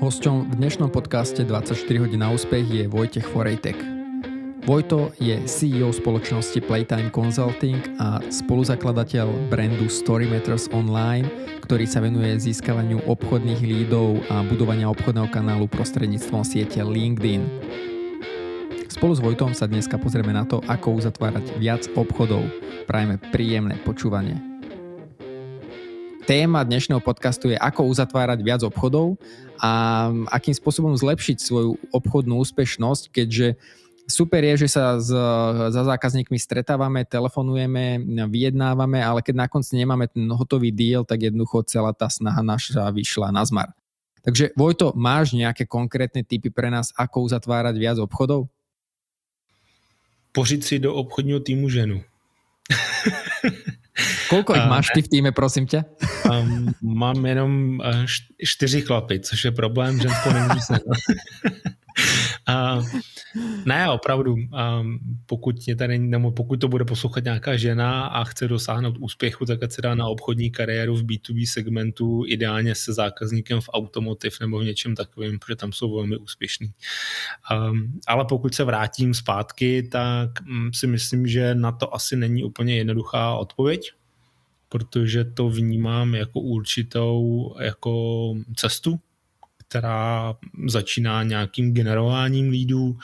Hosťom v dnešnom podcaste 24 hodín na úspech je Vojtech Forejtek. Vojto je CEO spoločnosti Playtime Consulting a spoluzakladateľ brandu Story Matters Online, ktorý sa venuje získavaniu obchodných lídov a budovania obchodného kanálu prostredníctvom siete LinkedIn. Spolu s Vojtom sa dneska pozrieme na to, ako uzatvárať viac obchodov. Prajeme príjemné počúvanie. Téma dnešného podcastu je, ako uzatvárať viac obchodov a akým spôsobom zlepšiť svoju obchodnú úspešnosť, keďže super je, že sa s, za zákazníkmi stretávame, telefonujeme, vyjednávame, ale keď na konci nemáme ten hotový deal, tak jednoducho celá tá snaha naša vyšla na zmar. Takže Vojto, máš nejaké konkrétne typy pre nás, ako uzatvárať viac obchodov? Pořiť si do obchodního týmu ženu. Koľko ich máš ty v týme, prosím tě? Um, mám jenom uh, čtyři chlapy, což je problém, že není se. Uh, ne, opravdu, pokud, je tady, nebo pokud to bude poslouchat nějaká žena a chce dosáhnout úspěchu, tak se dá na obchodní kariéru v B2B segmentu, ideálně se zákazníkem v automotiv nebo v něčem takovým, protože tam jsou velmi úspěšní. Ale pokud se vrátím zpátky, tak um, si myslím, že na to asi není úplně jednoduchá odpověď, protože to vnímám jako určitou jako cestu, která začíná nějakým generováním lídů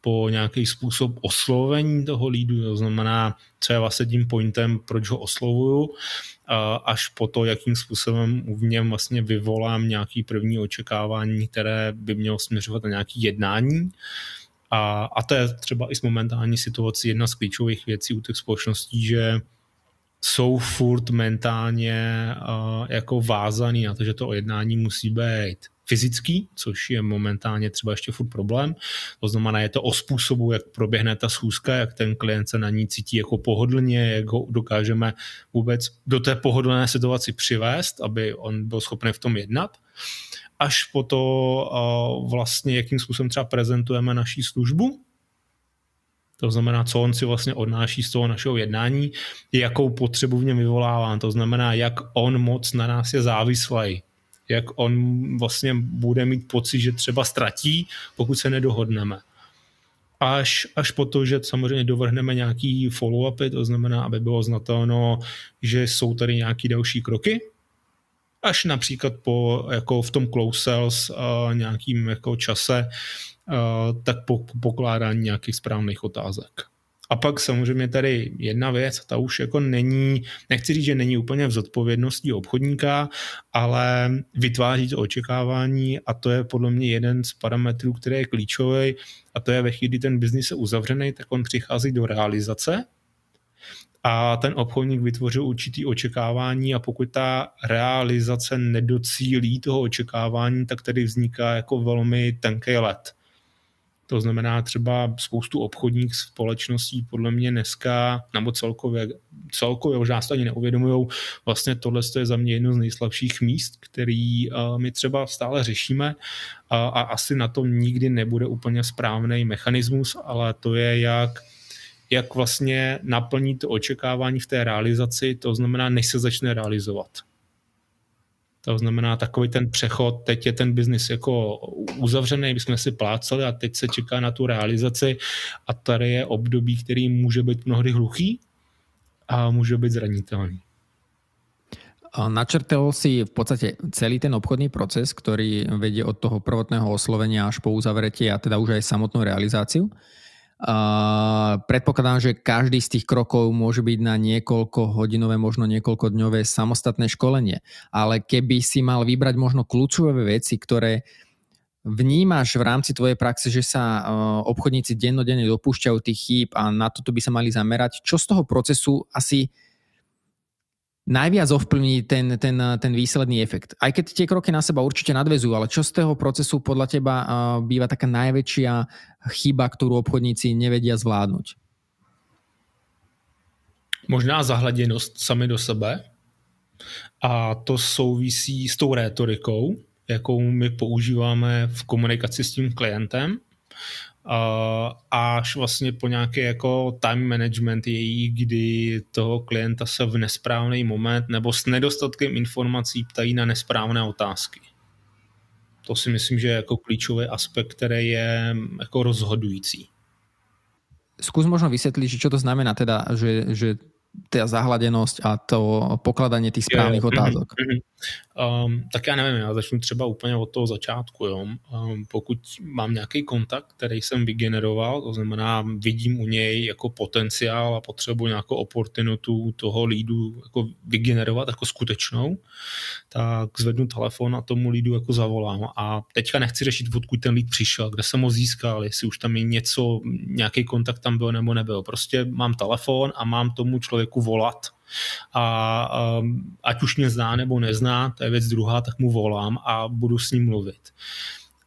po nějaký způsob oslovení toho lídu, to znamená, co je vlastně tím pointem, proč ho oslovuju, až po to, jakým způsobem v něm vlastně vyvolám nějaký první očekávání, které by mělo směřovat na nějaký jednání. A, a to je třeba i s momentální situací jedna z klíčových věcí u těch společností, že jsou furt mentálně uh, jako vázaný na to, že to jednání musí být fyzický, což je momentálně třeba ještě furt problém. To znamená, je to o způsobu, jak proběhne ta schůzka, jak ten klient se na ní cítí jako pohodlně, jak ho dokážeme vůbec do té pohodlné situaci přivést, aby on byl schopný v tom jednat až po to vlastně, jakým způsobem třeba prezentujeme naší službu, to znamená, co on si vlastně odnáší z toho našeho jednání, jakou potřebu v něm vyvolává. To znamená, jak on moc na nás je závislý. Jak on vlastně bude mít pocit, že třeba ztratí, pokud se nedohodneme. Až, až po to, že samozřejmě dovrhneme nějaký follow-upy, to znamená, aby bylo znatelno, že jsou tady nějaké další kroky, až například po, jako v tom close sales uh, nějakým jako čase, uh, tak po, po pokládání nějakých správných otázek. A pak samozřejmě tady jedna věc, ta už jako není, nechci říct, že není úplně v zodpovědnosti obchodníka, ale vytváří to očekávání a to je podle mě jeden z parametrů, který je klíčový a to je ve chvíli, kdy ten biznis je uzavřený, tak on přichází do realizace a ten obchodník vytvořil určitý očekávání a pokud ta realizace nedocílí toho očekávání, tak tady vzniká jako velmi tenký let. To znamená třeba spoustu obchodních společností podle mě dneska, nebo celkově, celkově možná se ani neuvědomují, vlastně tohle je za mě jedno z nejslabších míst, který my třeba stále řešíme a, a asi na tom nikdy nebude úplně správný mechanismus, ale to je jak jak vlastně naplnit očekávání v té realizaci, to znamená, než se začne realizovat. To znamená takový ten přechod, teď je ten biznis jako uzavřený, my jsme si plácali a teď se čeká na tu realizaci a tady je období, který může být mnohdy hluchý a může být zranitelný. Načrtel si v podstate celý ten obchodný proces, ktorý vedie od toho prvotného oslovenia až po uzavretie a teda už aj samotnú realizáciu. Predpokladám, že každý z tých krokov môže byť na niekoľko hodinové, možno niekoľko dňové samostatné školenie. Ale keby si mal vybrať možno kľúčové veci, ktoré vnímaš v rámci tvojej praxe, že sa uh, obchodníci dennodenne dopúšťajú tých chýb a na toto by sa mali zamerať, čo z toho procesu asi najviac ovplyvní ten, ten, ten výsledný efekt? Aj keď tie kroky na seba určite nadvezujú, ale čo z toho procesu podľa teba býva taká najväčšia chyba, ktorú obchodníci nevedia zvládnuť? Možná zahleděnost sami do sebe a to souvisí s tou rétorikou, jakou my používáme v komunikaci s tím klientem až vlastně po nějaký jako time management její, kdy toho klienta se v nesprávný moment nebo s nedostatkem informací ptají na nesprávné otázky. To si myslím, že je jako klíčový aspekt, který je jako rozhodující. Skús možno vysvetliť, čo to znamená teda, že, že tá zahladenosť a to pokladanie tých správnych otázok. Mm-hmm. Um, tak já nevím, já začnu třeba úplně od toho začátku. Jo. Um, pokud mám nějaký kontakt, který jsem vygeneroval, to znamená, vidím u něj jako potenciál a potřebuji nějakou oportunitu toho lídu jako vygenerovat jako skutečnou, tak zvednu telefon a tomu lídu jako zavolám. A teďka nechci řešit, odkud ten líd přišel, kde jsem ho získal, jestli už tam je něco, nějaký kontakt tam byl nebo nebyl. Prostě mám telefon a mám tomu člověku volat a um, ať už mě zná nebo nezná, to je věc druhá, tak mu volám a budu s ním mluvit.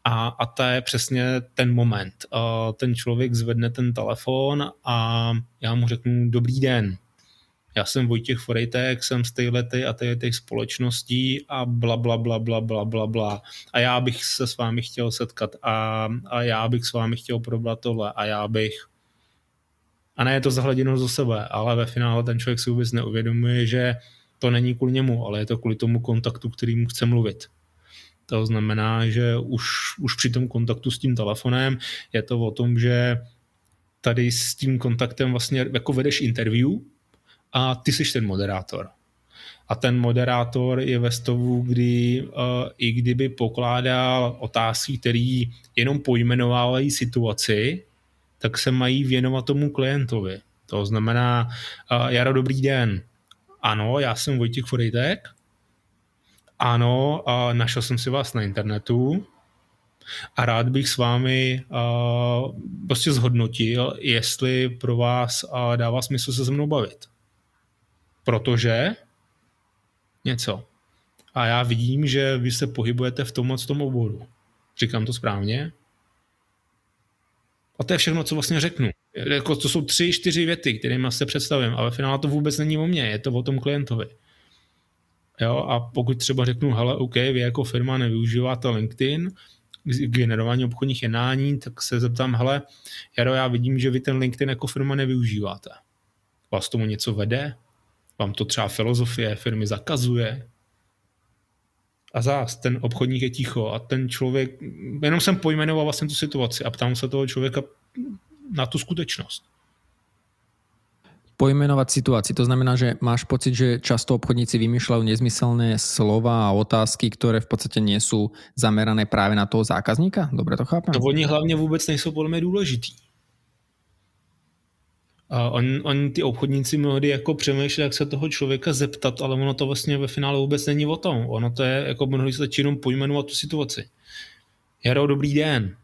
A, a to je přesně ten moment. Uh, ten člověk zvedne ten telefon a já mu řeknu dobrý den, já jsem Vojtěch Forejtek, jsem z téhletej a těch společností a bla, bla, bla, bla, bla, bla, bla. A já bych se s vámi chtěl setkat a, a já bych s vámi chtěl probrat tohle a já bych a ne je to zahleděno do sebe, ale ve finále ten člověk si vůbec neuvědomuje, že to není kvůli němu, ale je to kvůli tomu kontaktu, který mu chce mluvit. To znamená, že už, už při tom kontaktu s tím telefonem je to o tom, že tady s tím kontaktem vlastně jako vedeš interview a ty jsi ten moderátor. A ten moderátor je ve stavu, kdy uh, i kdyby pokládal otázky, které jenom pojmenovávají situaci, tak se mají věnovat tomu klientovi. To znamená, uh, Jaro, dobrý den. Ano, já jsem Vojtěch Forejtek. Ano, uh, našel jsem si vás na internetu a rád bych s vámi uh, prostě zhodnotil, jestli pro vás uh, dává smysl se se mnou bavit. Protože něco. A já vidím, že vy se pohybujete v tomhle tom oboru. Říkám to správně? A to je všechno, co vlastně řeknu. Jako, to jsou tři, čtyři věty, kterými se představím, ale finále to vůbec není o mně, je to o tom klientovi. Jo, a pokud třeba řeknu, hele, OK, vy jako firma nevyužíváte LinkedIn k generování obchodních jednání, tak se zeptám, hele, Jaro, já vidím, že vy ten LinkedIn jako firma nevyužíváte. Vás tomu něco vede? Vám to třeba filozofie firmy zakazuje? A zás ten obchodník je ticho a ten člověk, jenom jsem pojmenoval vlastně tu situaci a ptám se toho člověka na tu skutečnost. Pojmenovať situácii, to znamená, že máš pocit, že často obchodníci vymýšľajú nezmyselné slova a otázky, ktoré v podstate nie sú zamerané práve na toho zákazníka? Dobre to chápem? To oni hlavně vůbec nejsou podle mě důležitý. A on, on, ty obchodníci mnohdy jako přemýšlí, jak se toho člověka zeptat, ale ono to vlastně ve finále vůbec není o tom. Ono to je, jako mnohdy se jenom pojmenovat tu situaci. Jaro, dobrý den.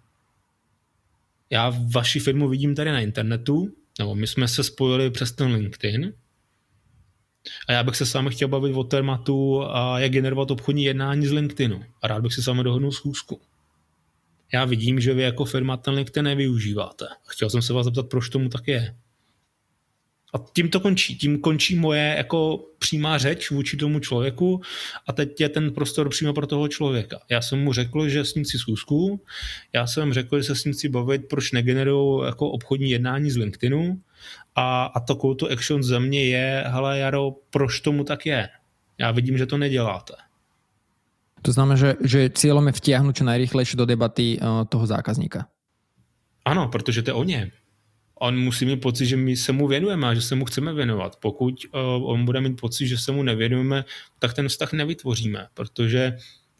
Já vaši firmu vidím tady na internetu, nebo my jsme se spojili přes ten LinkedIn a já bych se s vámi chtěl bavit o tématu, a jak generovat obchodní jednání z LinkedInu. A rád bych si s vámi dohodnul schůzku. Já vidím, že vy jako firma ten LinkedIn nevyužíváte. Chtěl jsem se vás zeptat, proč tomu tak je. A tím to končí. Tím končí moje jako přímá řeč vůči tomu člověku a teď je ten prostor přímo pro toho člověka. Já jsem mu řekl, že s ním si schůzku, já jsem řekl, že se s ním chci bavit, proč negenerují jako obchodní jednání z LinkedInu a, a to call to action ze mě je, hele Jaro, proč tomu tak je? Já vidím, že to neděláte. To znamená, že, že cílem je vtiahnuť čo najrychlejšie do debaty uh, toho zákazníka. Ano, protože to je o něm on musí mít pocit, že my se mu věnujeme a že se mu chceme věnovat. Pokud uh, on bude mít pocit, že se mu nevěnujeme, tak ten vztah nevytvoříme, protože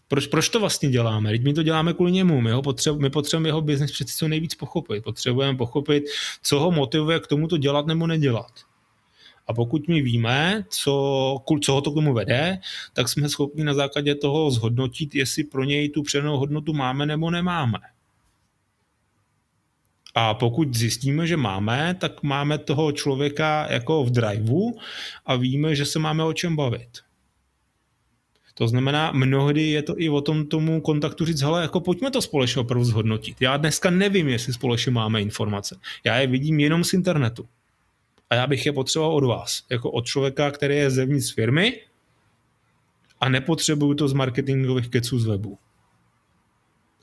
proč, proč to vlastně děláme? Teď my to děláme kvůli němu, my, ho potřebu, my potřebujeme jeho biznis přeci co nejvíc pochopit. Potřebujeme pochopit, co ho motivuje k tomu to dělat nebo nedělat. A pokud my víme, co, co ho to k tomu vede, tak jsme schopni na základě toho zhodnotit, jestli pro něj tu přenou hodnotu máme nebo nemáme. A pokud zjistíme, že máme, tak máme toho člověka jako v driveu a víme, že se máme o čem bavit. To znamená, mnohdy je to i o tom tomu kontaktu říct, hele, jako pojďme to společně opravdu zhodnotit. Já dneska nevím, jestli společně máme informace. Já je vidím jenom z internetu. A já bych je potřeboval od vás, jako od člověka, který je zevnitř firmy a nepotřebuju to z marketingových keců z webu.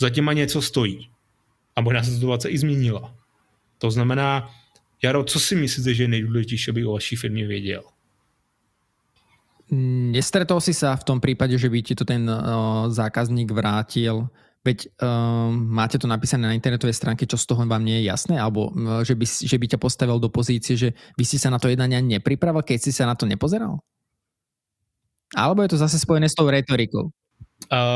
Zatím má něco stojí. A možná se situace i změnila. To znamená, Jaro, co si myslíte, že je nejdůležitější, aby o vaší firmě věděl? Nestretol si sa v tom prípade, že by ti to ten uh, zákazník vrátil Veď um, máte to napísané na internetovej stránke, čo z toho vám nie je jasné? Alebo že by, že by ťa postavil do pozície, že vy si sa na to jednanie nepripravil, keď si sa na to nepozeral? Alebo je to zase spojené s tou retorikou?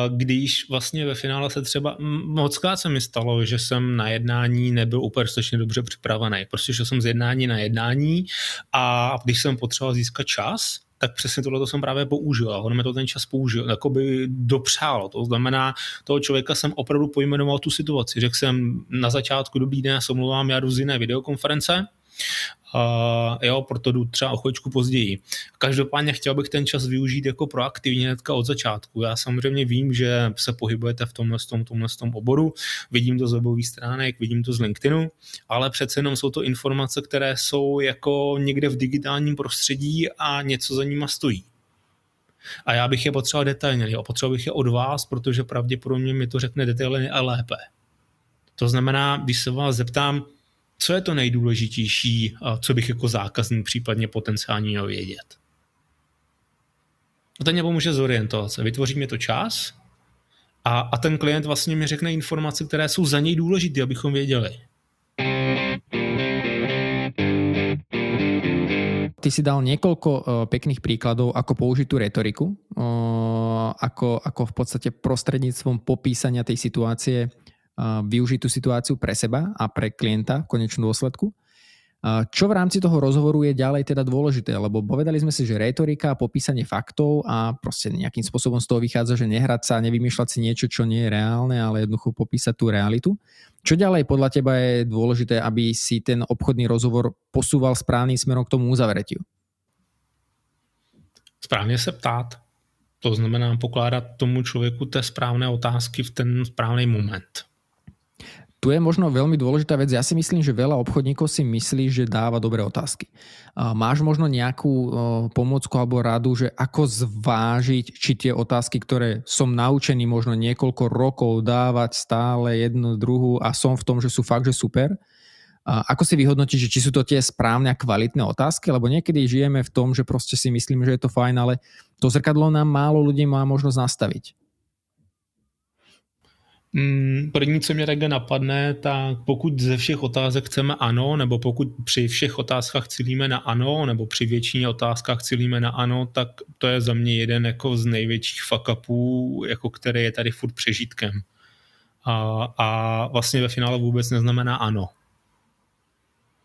Když vlastně ve finále se třeba, mockrát se mi stalo, že jsem na jednání nebyl úplně dostatečně dobře připravený. Prostě šel jsem z jednání na jednání a když jsem potřeboval získat čas, tak přesně tohle jsem právě použil a on mi to ten čas použil, jako by dopřál. To znamená, toho člověka jsem opravdu pojmenoval tu situaci. Řekl jsem na začátku, dobrý den, já se omlouvám, já jdu z jiné videokonference, Uh, jo, proto jdu třeba o chvíličku později. Každopádně chtěl bych ten čas využít jako proaktivně hnedka od začátku. Já samozřejmě vím, že se pohybujete v tomhle, tom, tomhle tom oboru, vidím to z webových stránek, vidím to z LinkedInu, ale přece jenom jsou to informace, které jsou jako někde v digitálním prostředí a něco za nima stojí. A já bych je potřeboval detailně, a potřeboval bych je od vás, protože pravděpodobně mi to řekne detailně a lépe. To znamená, když se vás zeptám, co je to nejdůležitější, co bych jako zákazník případně potenciálně měl vědět. A to mě pomůže zorientovat se. Vytvoří mi to čas a, a ten klient vlastně mi řekne informace, které jsou za něj důležité, abychom věděli. Ty si dal niekoľko uh, pekných príkladov, ako použiť tú retoriku, uh, ako, ako v podstate prostredníctvom popísania tej situácie využiť tú situáciu pre seba a pre klienta v konečnom dôsledku. Čo v rámci toho rozhovoru je ďalej teda dôležité? Lebo povedali sme si, že retorika, popísanie faktov a proste nejakým spôsobom z toho vychádza, že nehrať sa, nevymýšľať si niečo, čo nie je reálne, ale jednoducho popísať tú realitu. Čo ďalej podľa teba je dôležité, aby si ten obchodný rozhovor posúval správnym smerom k tomu uzavretiu? Správně se ptát. To znamená pokládat tomu člověku té správné otázky v ten správný moment tu je možno veľmi dôležitá vec. Ja si myslím, že veľa obchodníkov si myslí, že dáva dobré otázky. Máš možno nejakú pomocku alebo radu, že ako zvážiť, či tie otázky, ktoré som naučený možno niekoľko rokov dávať stále jednu, druhú a som v tom, že sú fakt, že super, a ako si vyhodnotiť, že či sú to tie správne a kvalitné otázky, lebo niekedy žijeme v tom, že proste si myslím, že je to fajn, ale to zrkadlo nám málo ľudí má možnosť nastaviť. Mm, první, co mě takhle napadne, tak pokud ze všech otázek chceme ano, nebo pokud při všech otázkách cílíme na ano, nebo při většině otázkách cílíme na ano, tak to je za mě jeden jako z největších fuck upů, jako který je tady furt přežitkem. A, a vlastně ve finále vůbec neznamená ano.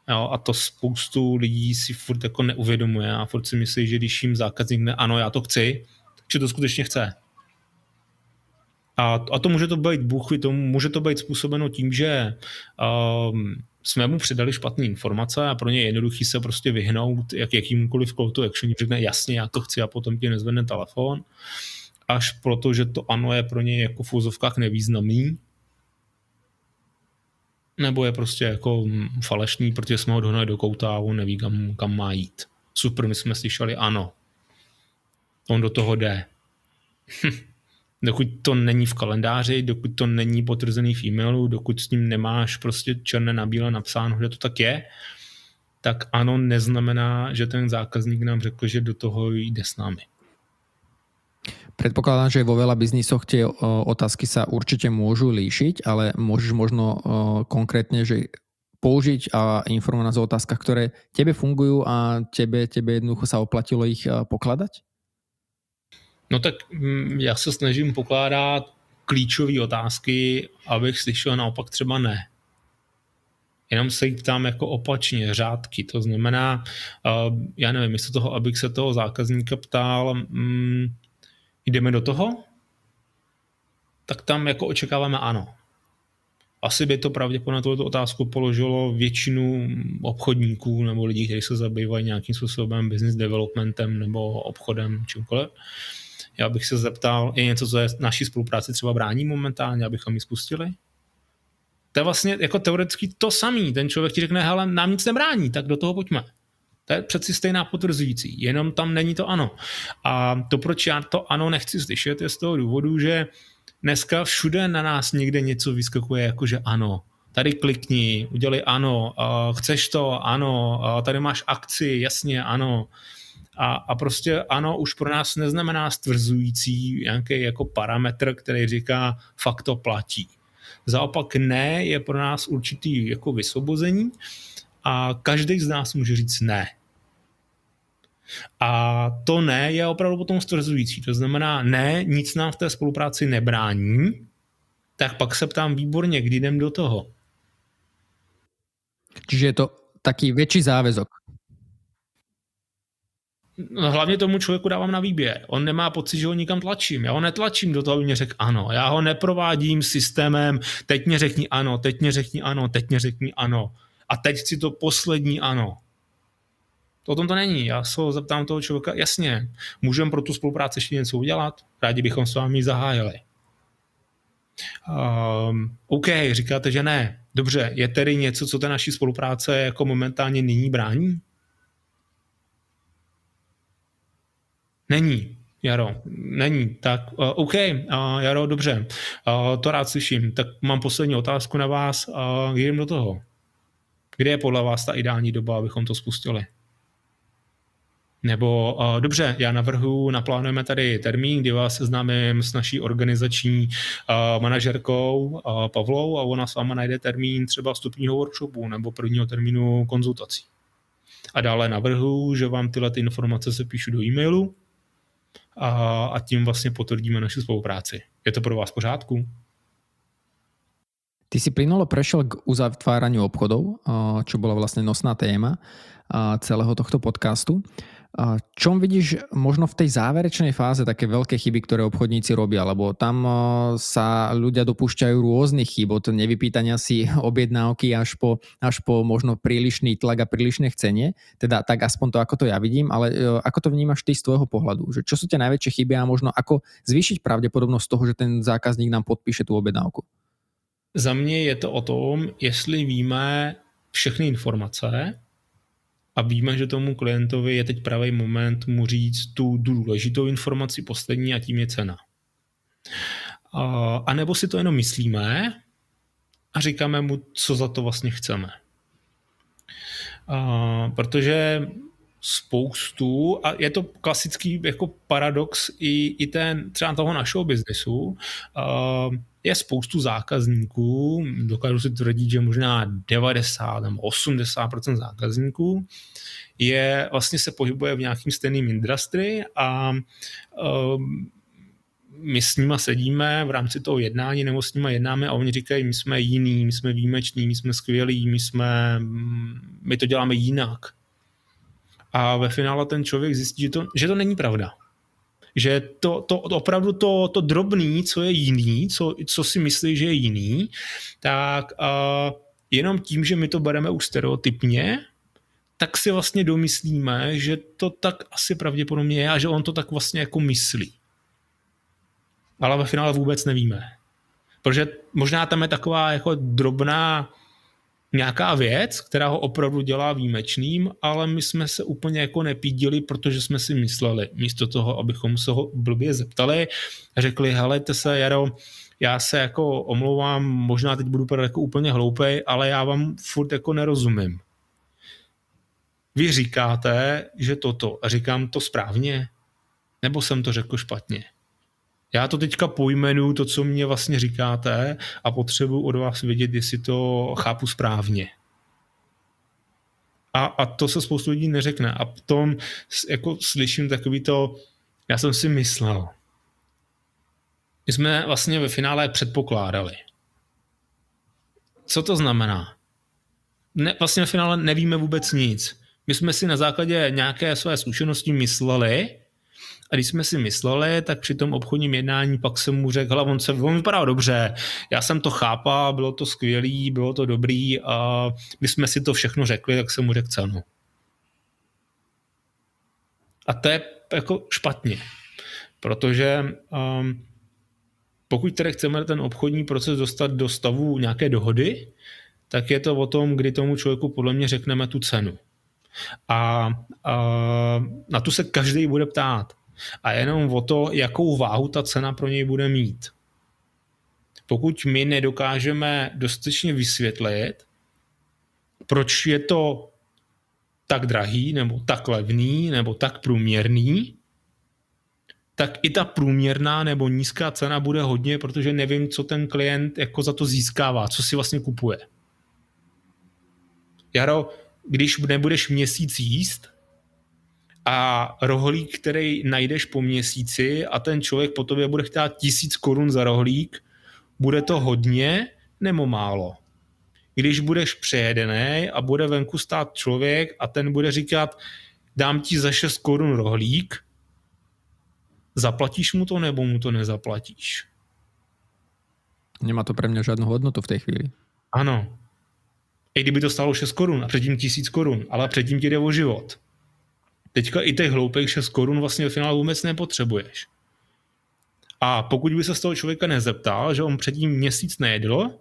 Jo, a to spoustu lidí si furt jako neuvědomuje a furt si myslí, že když jim zákazník ne ano, já to chci, že to skutečně chce. A, a to může to být, Bůh to může to být způsobeno tím, že um, jsme mu předali špatné informace a pro ně je jednoduchý se prostě vyhnout jak jakýmkoliv call to action, řekne jasně, já to chci a potom ti nezvedne telefon, až proto, že to ano je pro ně jako v úzovkách nevýznamný, nebo je prostě jako falešný, protože jsme ho dohnali do kouta a on neví, kam, kam má jít. Super, my jsme slyšeli ano. On do toho jde. Dokud to není v kalendáři, dokud to není potvrzený v e-mailu, dokud s ním nemáš prostě černé na bíle napsáno, že to tak je, tak ano, neznamená, že ten zákazník nám řekl, že do toho jde s námi. Predpokladám, že vo veľa biznisoch tie otázky sa určite môžu líšiť, ale môžeš možno konkrétne, že použiť a informovať nás o otázkach, ktoré tebe fungujú a tebe, tebe jednoducho sa oplatilo ich pokladať? No tak mm, já se snažím pokládat klíčové otázky, abych slyšel naopak třeba ne. Jenom se jich ptám jako opačně, řádky. To znamená, uh, já nevím, místo toho, abych se toho zákazníka ptal, um, jdeme do toho, tak tam jako očekáváme ano. Asi by to pravděpodobně tuto otázku položilo většinu obchodníků nebo lidí, kteří se zabývají nějakým způsobem business developmentem nebo obchodem, čímkoliv. Já bych se zeptal, je něco, co je naší spolupráci třeba brání momentálně, abychom ji spustili? To je vlastně jako teoreticky to samý. Ten člověk ti řekne, hele, nám nic nebrání, tak do toho pojďme. To je přeci stejná potvrzující, jenom tam není to ano. A to, proč já to ano nechci slyšet, je z toho důvodu, že dneska všude na nás někde něco vyskakuje jako, že ano. Tady klikni, udělej ano, chceš to, ano, tady máš akci, jasně, ano. A, a prostě ano, už pro nás neznamená stvrzující nějaký jako parametr, který říká, fakt to platí. Zaopak ne je pro nás určitý jako vysvobození a každý z nás může říct ne. A to ne je opravdu potom stvrzující. To znamená, ne, nic nám v té spolupráci nebrání, tak pak se ptám výborně, kdy jdem do toho. Čiže je to taký větší záväzok. No, hlavně tomu člověku dávám na výběr. On nemá pocit, že ho nikam tlačím. Já ho netlačím do toho, aby mě řekl ano. Já ho neprovádím systémem, teď mě řekni ano, teď mě řekni ano, teď mě řekni ano. A teď si to poslední ano. To o tom to není. Já se zeptám toho člověka, jasně, můžeme pro tu spolupráci ještě něco udělat? Rádi bychom s vámi zahájili. Um, OK, říkáte, že ne. Dobře, je tedy něco, co ta naší spolupráce jako momentálně nyní brání? Není, Jaro, není. Tak uh, OK, uh, Jaro, dobře, uh, to rád slyším. Tak mám poslední otázku na vás. Uh, jdem do toho. Kde je podle vás ta ideální doba, abychom to spustili? Nebo uh, dobře, já navrhu, naplánujeme tady termín, kdy vás seznámím s naší organizační uh, manažerkou uh, Pavlou a ona s váma najde termín třeba vstupního workshopu nebo prvního termínu konzultací. A dále navrhu, že vám tyhle ty informace se píšu do e-mailu a, a tím vlastně potvrdíme naši spolupráci. Je to pro vás v pořádku? Ty si plynulo prešiel k uzatváraniu obchodov, čo bola vlastne nosná téma celého tohto podcastu. Čom vidíš možno v tej záverečnej fáze také veľké chyby, ktoré obchodníci robia? Lebo tam sa ľudia dopúšťajú rôznych chyb, od nevypýtania si objednávky až po, až po možno prílišný tlak a prílišné chcenie. Teda tak aspoň to, ako to ja vidím, ale e, ako to vnímaš ty z tvojho pohľadu? Že čo sú tie najväčšie chyby a možno ako zvýšiť pravdepodobnosť toho, že ten zákazník nám podpíše tu objednávku? Za mě je to o tom, jestli víme všechny informace, a víme, že tomu klientovi je teď pravý moment mu říct tu důležitou informaci poslední a tím je cena. A nebo si to jenom myslíme a říkáme mu, co za to vlastně chceme. A, protože spoustu, a je to klasický jako paradox i, i ten třeba toho našeho biznesu, je spoustu zákazníků, dokážu si tvrdit, že možná 90 nebo 80% zákazníků je vlastně se pohybuje v nějakým stejným industry a um, my s nima sedíme v rámci toho jednání nebo s nima jednáme a oni říkají, my jsme jiný, my jsme výjimeční, my jsme skvělí, my jsme, my to děláme jinak. A ve finále ten člověk zjistí, že to, že to není pravda že to, to opravdu to, to drobný, co je jiný, co, co si myslí, že je jiný, tak uh, jenom tím, že my to bereme už stereotypně, tak si vlastně domyslíme, že to tak asi pravděpodobně je a že on to tak vlastně jako myslí. Ale ve finále vůbec nevíme. Protože možná tam je taková jako drobná nějaká věc, která ho opravdu dělá výjimečným, ale my jsme se úplně jako nepídili, protože jsme si mysleli, místo toho, abychom se ho blbě zeptali, řekli, helejte se, Jaro, já se jako omlouvám, možná teď budu jako úplně hloupej, ale já vám furt jako nerozumím. Vy říkáte, že toto, a říkám to správně, nebo jsem to řekl špatně? Já to teďka pojmenuju, to, co mě vlastně říkáte a potřebuji od vás vědět, jestli to chápu správně. A, a to se spoustu lidí neřekne. A potom jako slyším takový to, já jsem si myslel. My jsme vlastně ve finále předpokládali. Co to znamená? Ne, vlastně ve finále nevíme vůbec nic. My jsme si na základě nějaké své zkušenosti mysleli, a když jsme si mysleli, tak při tom obchodním jednání pak jsem mu řekl, on, se, on vypadal dobře, já jsem to chápal, bylo to skvělý, bylo to dobrý a my jsme si to všechno řekli, tak jsem mu řekl cenu. A to je jako špatně, protože um, pokud tedy chceme ten obchodní proces dostat do stavu nějaké dohody, tak je to o tom, kdy tomu člověku podle mě řekneme tu cenu. A, a na tu se každý bude ptát a jenom o to, jakou váhu ta cena pro něj bude mít. Pokud my nedokážeme dostatečně vysvětlit, proč je to tak drahý, nebo tak levný, nebo tak průměrný, tak i ta průměrná nebo nízká cena bude hodně, protože nevím, co ten klient jako za to získává, co si vlastně kupuje. Jaro, když nebudeš měsíc jíst a rohlík, který najdeš po měsíci a ten člověk po tobě bude chtát tisíc korun za rohlík, bude to hodně nebo málo? Když budeš přejedený a bude venku stát člověk a ten bude říkat, dám ti za 6 korun rohlík, zaplatíš mu to nebo mu to nezaplatíš? Nemá to pre mňa žádnou hodnotu v té chvíli. Ano. I kdyby to stálo 6 korun a předtím 1000 korun, ale předtím ti jde o život. Teďka i těch hloupých 6 korun vlastně v finále vůbec nepotřebuješ. A pokud by se z toho člověka nezeptal, že on předtím měsíc nejedl,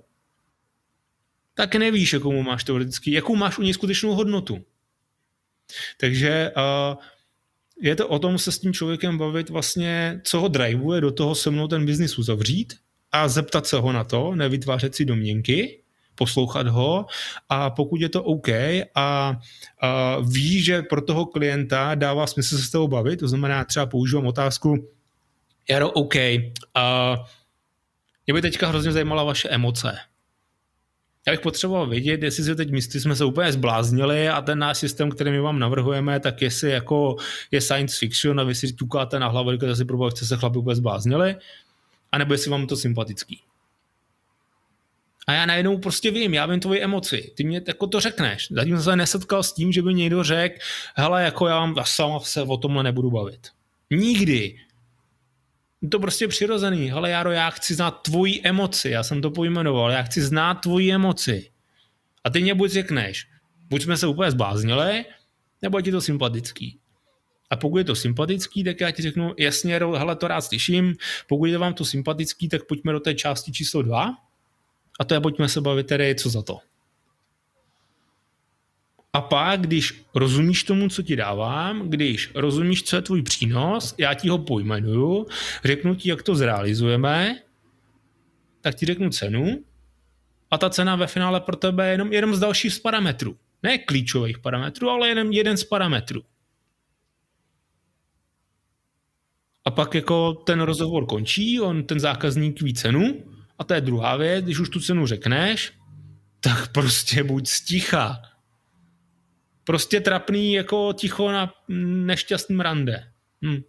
tak nevíš, jakou máš teoreticky, jakou máš u něj skutečnou hodnotu. Takže uh, je to o tom se s tím člověkem bavit vlastně, co ho driveuje do toho se mnou ten biznis uzavřít a zeptat se ho na to, nevytvářet si domněnky, poslouchat ho a pokud je to OK a, a ví, že pro toho klienta dává smysl se s toho bavit, to znamená třeba používám otázku, Jaro, OK, a mě by teďka hrozně zajímala vaše emoce. Já bych potřeboval vědět, jestli si teď myslí, jsme se úplně zbláznili a ten náš systém, který my vám navrhujeme, tak jestli jako je science fiction a vy si tukáte na hlavu, že si probovat, chce se chlapi úplně zbláznili, anebo jestli vám to sympatický. A já najednou prostě vím, já vím tvoji emoci, ty mě jako to řekneš. Zatím jsem se nesetkal s tím, že by někdo řekl, hele, jako já, já sama se o tomhle nebudu bavit. Nikdy to prostě přirozený. Ale Jaro, já chci znát tvoji emoci, já jsem to pojmenoval, já chci znát tvoji emoci. A ty mě buď řekneš, buď jsme se úplně zbláznili, nebo je ti to sympatický. A pokud je to sympatický, tak já ti řeknu, jasně, hele, to rád slyším, pokud je vám to sympatický, tak pojďme do té části číslo dva a to je pojďme se bavit tedy, co za to. A pak, když rozumíš tomu, co ti dávám, když rozumíš, co je tvůj přínos, já ti ho pojmenuju, řeknu ti, jak to zrealizujeme, tak ti řeknu cenu a ta cena ve finále pro tebe je jenom jenom z dalších z parametrů. Ne klíčových parametrů, ale jenom jeden z parametrů. A pak jako ten rozhovor končí, on ten zákazník ví cenu a to je druhá věc, když už tu cenu řekneš, tak prostě buď sticha Prostě trapný jako ticho na nešťastným rande. Hm.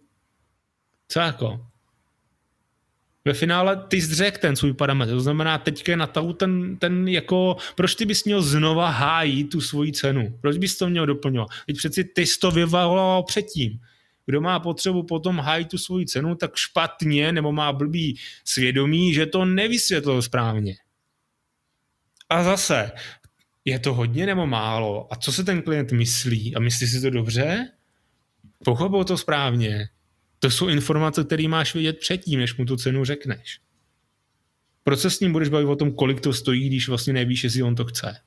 Co jako? Ve finále ty zřek ten svůj parametr, to znamená teďka na tahu ten, ten jako, proč ty bys měl znova hájit tu svoji cenu? Proč bys to měl doplňovat? Teď přeci ty jsi to vyvaloval předtím. Kdo má potřebu potom hájit tu svoji cenu, tak špatně nebo má blbý svědomí, že to nevysvětlil správně. A zase, je to hodně nebo málo? A co se ten klient myslí? A myslí si to dobře? Pochopil to správně? To jsou informace, které máš vědět předtím, než mu tu cenu řekneš. Proč se s ním budeš bavit o tom, kolik to stojí, když vlastně nevíš, jestli on to chce?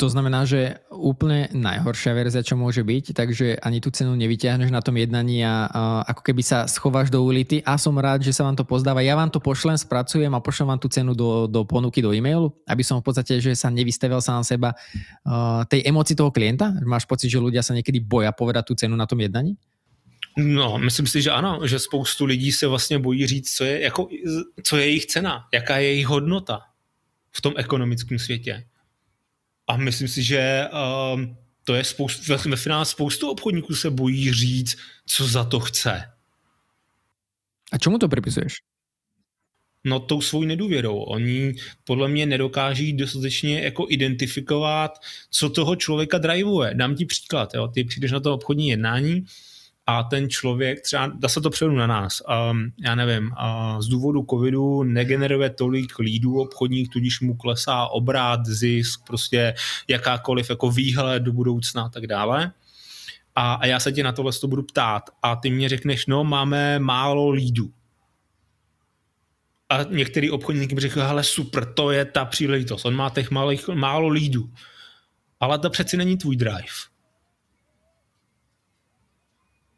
To znamená, že úplne najhoršia verzia, čo môže byť, takže ani tú cenu nevyťahneš na tom jednaní a, ako keby sa schováš do ulity a som rád, že sa vám to pozdáva. Ja vám to pošlem, spracujem a pošlem vám tú cenu do, do ponuky, do e-mailu, aby som v podstate, že sa nevystavil sám seba tej emocii toho klienta. Máš pocit, že ľudia sa niekedy boja povedať tú cenu na tom jednaní? No, myslím si, že ano, že spoustu lidí se vlastně bojí říct, co je, jako, co je jejich cena, jaká je jejich hodnota v tom ekonomickém světě. A myslím si, že um, to je spoustu, ve finále spoustu obchodníků se bojí říct, co za to chce. A čemu to připisuješ? No tou svou nedůvěrou. Oni podle mě nedokáží dostatečně jako identifikovat, co toho člověka drivuje. Dám ti příklad. Jo. Ty přijdeš na to obchodní jednání a ten člověk, třeba dá se to převodu na nás, um, já nevím, uh, z důvodu covidu negeneruje tolik lídů obchodních, tudíž mu klesá obrat, zisk, prostě jakákoliv jako výhled do budoucna a tak dále. A, a já se tě na tohle to budu ptát a ty mě řekneš, no máme málo lídů. A některý obchodník mi řekl, hele super, to je ta příležitost, on má těch malých, málo lídů. Ale to přeci není tvůj drive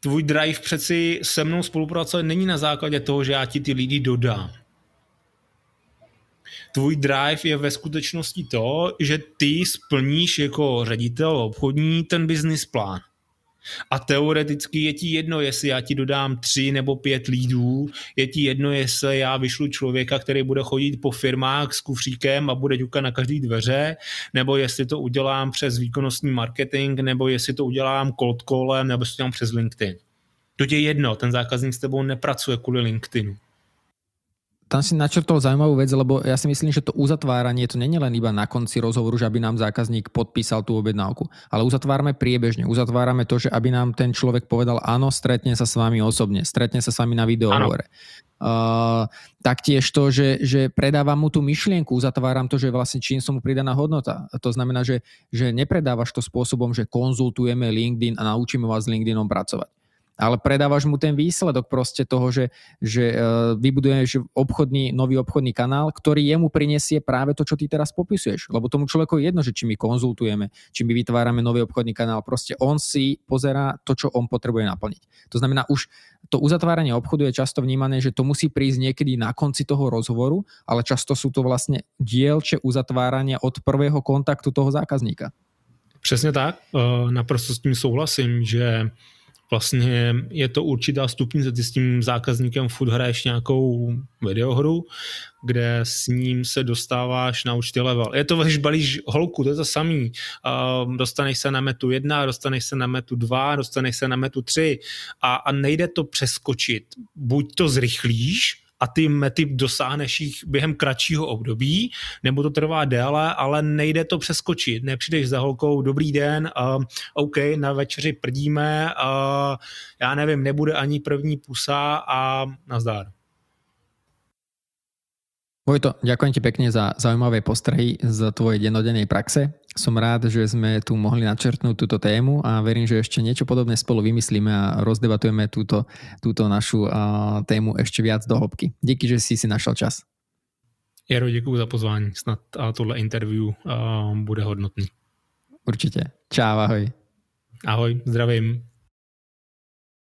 tvůj drive přeci se mnou spolupracovat není na základě toho, že já ti ty lidi dodám. Tvůj drive je ve skutečnosti to, že ty splníš jako ředitel obchodní ten business plán. A teoreticky je ti jedno, jestli já ti dodám tři nebo pět lídů, je ti jedno, jestli já vyšlu člověka, který bude chodit po firmách s kufříkem a bude ťukat na každý dveře, nebo jestli to udělám přes výkonnostní marketing, nebo jestli to udělám cold callem, nebo jestli to udělám přes LinkedIn. To je jedno, ten zákazník s tebou nepracuje kvůli LinkedInu tam si načrtol zaujímavú vec, lebo ja si myslím, že to uzatváranie to není len iba na konci rozhovoru, že aby nám zákazník podpísal tú objednávku, ale uzatvárame priebežne. Uzatvárame to, že aby nám ten človek povedal áno, stretne sa s vami osobne, stretne sa s vami na videohovore. Uh, taktiež to, že, že predávam mu tú myšlienku, uzatváram to, že vlastne čím som mu pridaná hodnota. To znamená, že, že nepredávaš to spôsobom, že konzultujeme LinkedIn a naučíme vás s LinkedInom pracovať ale predávaš mu ten výsledok proste toho, že, že e, vybuduješ obchodný, nový obchodný kanál, ktorý jemu prinesie práve to, čo ty teraz popisuješ. Lebo tomu človeku je jedno, že či my konzultujeme, či my vytvárame nový obchodný kanál, proste on si pozerá to, čo on potrebuje naplniť. To znamená, už to uzatváranie obchodu je často vnímané, že to musí prísť niekedy na konci toho rozhovoru, ale často sú to vlastne dielče uzatvárania od prvého kontaktu toho zákazníka. Přesně tak, e, naprosto s tím souhlasím, že vlastně je to určitá stupnice, ty s tím zákazníkem furt hraješ nějakou videohru, kde s ním se dostáváš na určitý level. Je to, když balíš holku, to je to samý. Dostaneš se na metu jedna, dostaneš se na metu dva, dostaneš se na metu tři a, a nejde to přeskočit. Buď to zrychlíš, a ty mety dosáhneš jich během kratšího období, nebo to trvá déle, ale nejde to přeskočit. Nepřijdeš za holkou, dobrý den, uh, OK, na večeři prdíme, uh, já nevím, nebude ani první pusa a nazdár. Vojto, ďakujem ti pekne za zaujímavé postrehy z tvojej dennodennej praxe. Som rád, že sme tu mohli načrtnúť túto tému a verím, že ešte niečo podobné spolu vymyslíme a rozdebatujeme túto, túto našu uh, tému ešte viac do hĺbky. Díky, že si si našel čas. Jaro, děkuji za pozvání. Snad a tohle interview uh, bude hodnotný. Určitě. Čau, ahoj. Ahoj, zdravím.